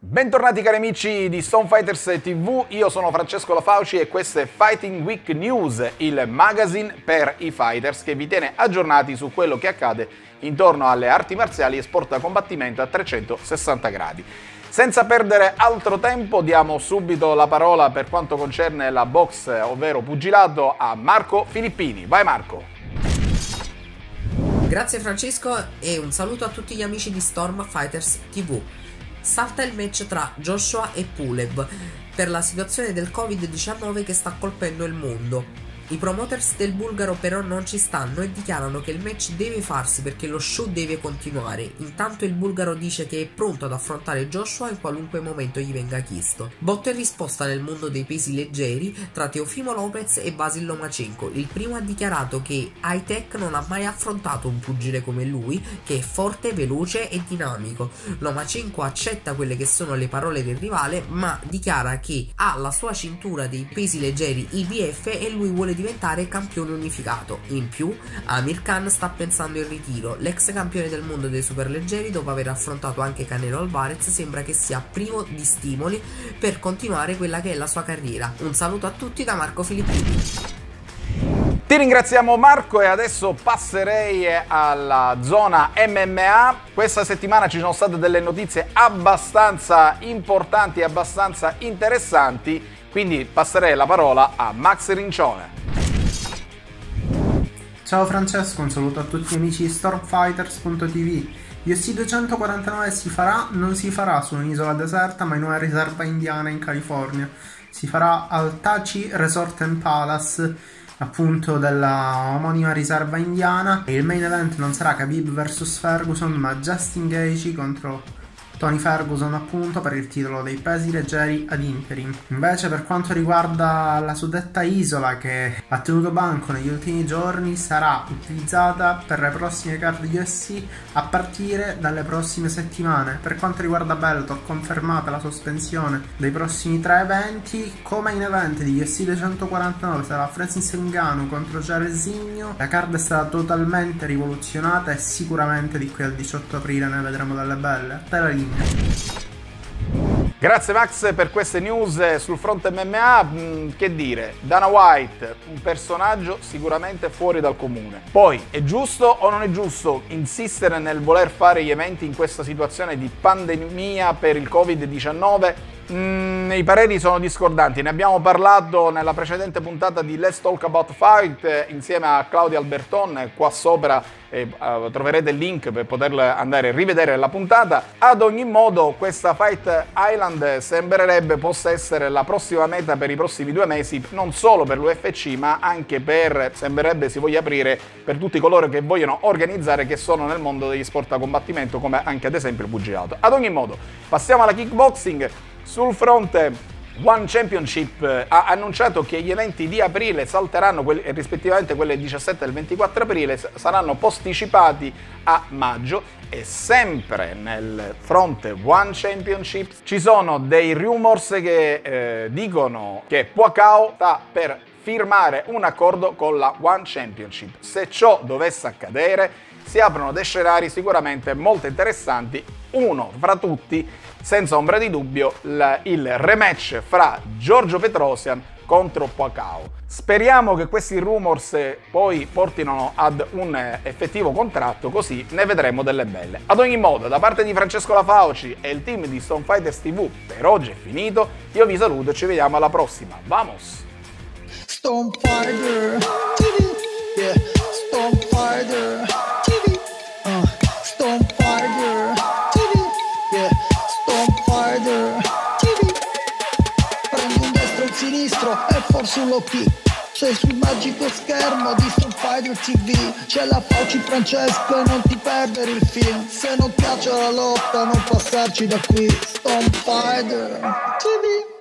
Bentornati cari amici di Stone Fighters TV, io sono Francesco La Fauci e questo è Fighting Week News, il magazine per i fighters che vi tiene aggiornati su quello che accade intorno alle arti marziali e sport da combattimento a 360 gradi. Senza perdere altro tempo diamo subito la parola per quanto concerne la box, ovvero pugilato, a Marco Filippini. Vai Marco! Grazie Francesco e un saluto a tutti gli amici di Storm Fighters TV salta il match tra Joshua e Pulev per la situazione del Covid-19 che sta colpendo il mondo. I promoters del bulgaro però non ci stanno e dichiarano che il match deve farsi perché lo show deve continuare. Intanto il bulgaro dice che è pronto ad affrontare Joshua in qualunque momento gli venga chiesto. Botto e risposta nel mondo dei pesi leggeri tra Teofimo Lopez e Basil Lomachenko. Il primo ha dichiarato che Hightech non ha mai affrontato un pugile come lui, che è forte, veloce e dinamico. Lomachenko accetta quelle che sono le parole del rivale, ma dichiara che ha la sua cintura dei pesi leggeri IBF e lui vuole diventare campione unificato. In più, Amir Khan sta pensando il ritiro. L'ex campione del mondo dei superleggeri, dopo aver affrontato anche Canelo Alvarez, sembra che sia privo di stimoli per continuare quella che è la sua carriera. Un saluto a tutti da Marco Filippini. Ti ringraziamo Marco e adesso passerei alla zona MMA. Questa settimana ci sono state delle notizie abbastanza importanti e abbastanza interessanti, quindi passerei la parola a Max Rincione. Ciao Francesco, un saluto a tutti gli amici di Stormfighters.tv. UFC 249 si farà, non si farà su un'isola deserta ma in una riserva indiana in California. Si farà al Tachi Resort and Palace, appunto della omonima riserva indiana. E il main event non sarà Khabib vs Ferguson ma Justin Gaethje contro Tony Ferguson appunto per il titolo dei pesi leggeri ad interim. Invece per quanto riguarda la suddetta isola che ha tenuto banco negli ultimi giorni sarà utilizzata per le prossime card UFC a partire dalle prossime settimane. Per quanto riguarda Bellator confermata la sospensione dei prossimi tre eventi, come in event di UFC 249 sarà Francis Ngannou contro Jairzinho. La card è stata totalmente rivoluzionata e sicuramente di qui al 18 aprile ne vedremo delle belle. Te la linea. Grazie Max per queste news sul fronte MMA. Mm, che dire, Dana White, un personaggio sicuramente fuori dal comune. Poi, è giusto o non è giusto insistere nel voler fare gli eventi in questa situazione di pandemia per il Covid-19? Mm, I pareri sono discordanti, ne abbiamo parlato nella precedente puntata di Let's Talk About Fight eh, insieme a Claudia Alberton, qua sopra eh, uh, troverete il link per poter andare a rivedere la puntata. Ad ogni modo questa Fight Island sembrerebbe possa essere la prossima meta per i prossimi due mesi, non solo per l'UFC ma anche per, sembrerebbe si voglia aprire per tutti coloro che vogliono organizzare che sono nel mondo degli sport a combattimento come anche ad esempio il pugilato. Ad ogni modo, passiamo alla kickboxing. Sul fronte One Championship eh, ha annunciato che gli eventi di aprile salteranno, quelli, rispettivamente quelli del 17 e del 24 aprile, saranno posticipati a maggio e sempre nel fronte One Championship ci sono dei rumors che eh, dicono che Puacao sta per firmare un accordo con la One Championship. Se ciò dovesse accadere, si aprono dei scenari sicuramente molto interessanti. Uno fra tutti, senza ombra di dubbio, il rematch fra Giorgio Petrosian contro Poacao. Speriamo che questi rumors poi portino ad un effettivo contratto, così ne vedremo delle belle. Ad ogni modo, da parte di Francesco Lafauci e il team di Stone Fighters TV, per oggi è finito. Io vi saluto e ci vediamo alla prossima. Vamos! Stone Fighter TV, yeah. Sinistro e forse un kick. Sei sul magico schermo di Stone Fighter TV C'è la Fauci Francesco e non ti perdere il film. Se non piace la lotta non passarci da qui. Stone Fighter TV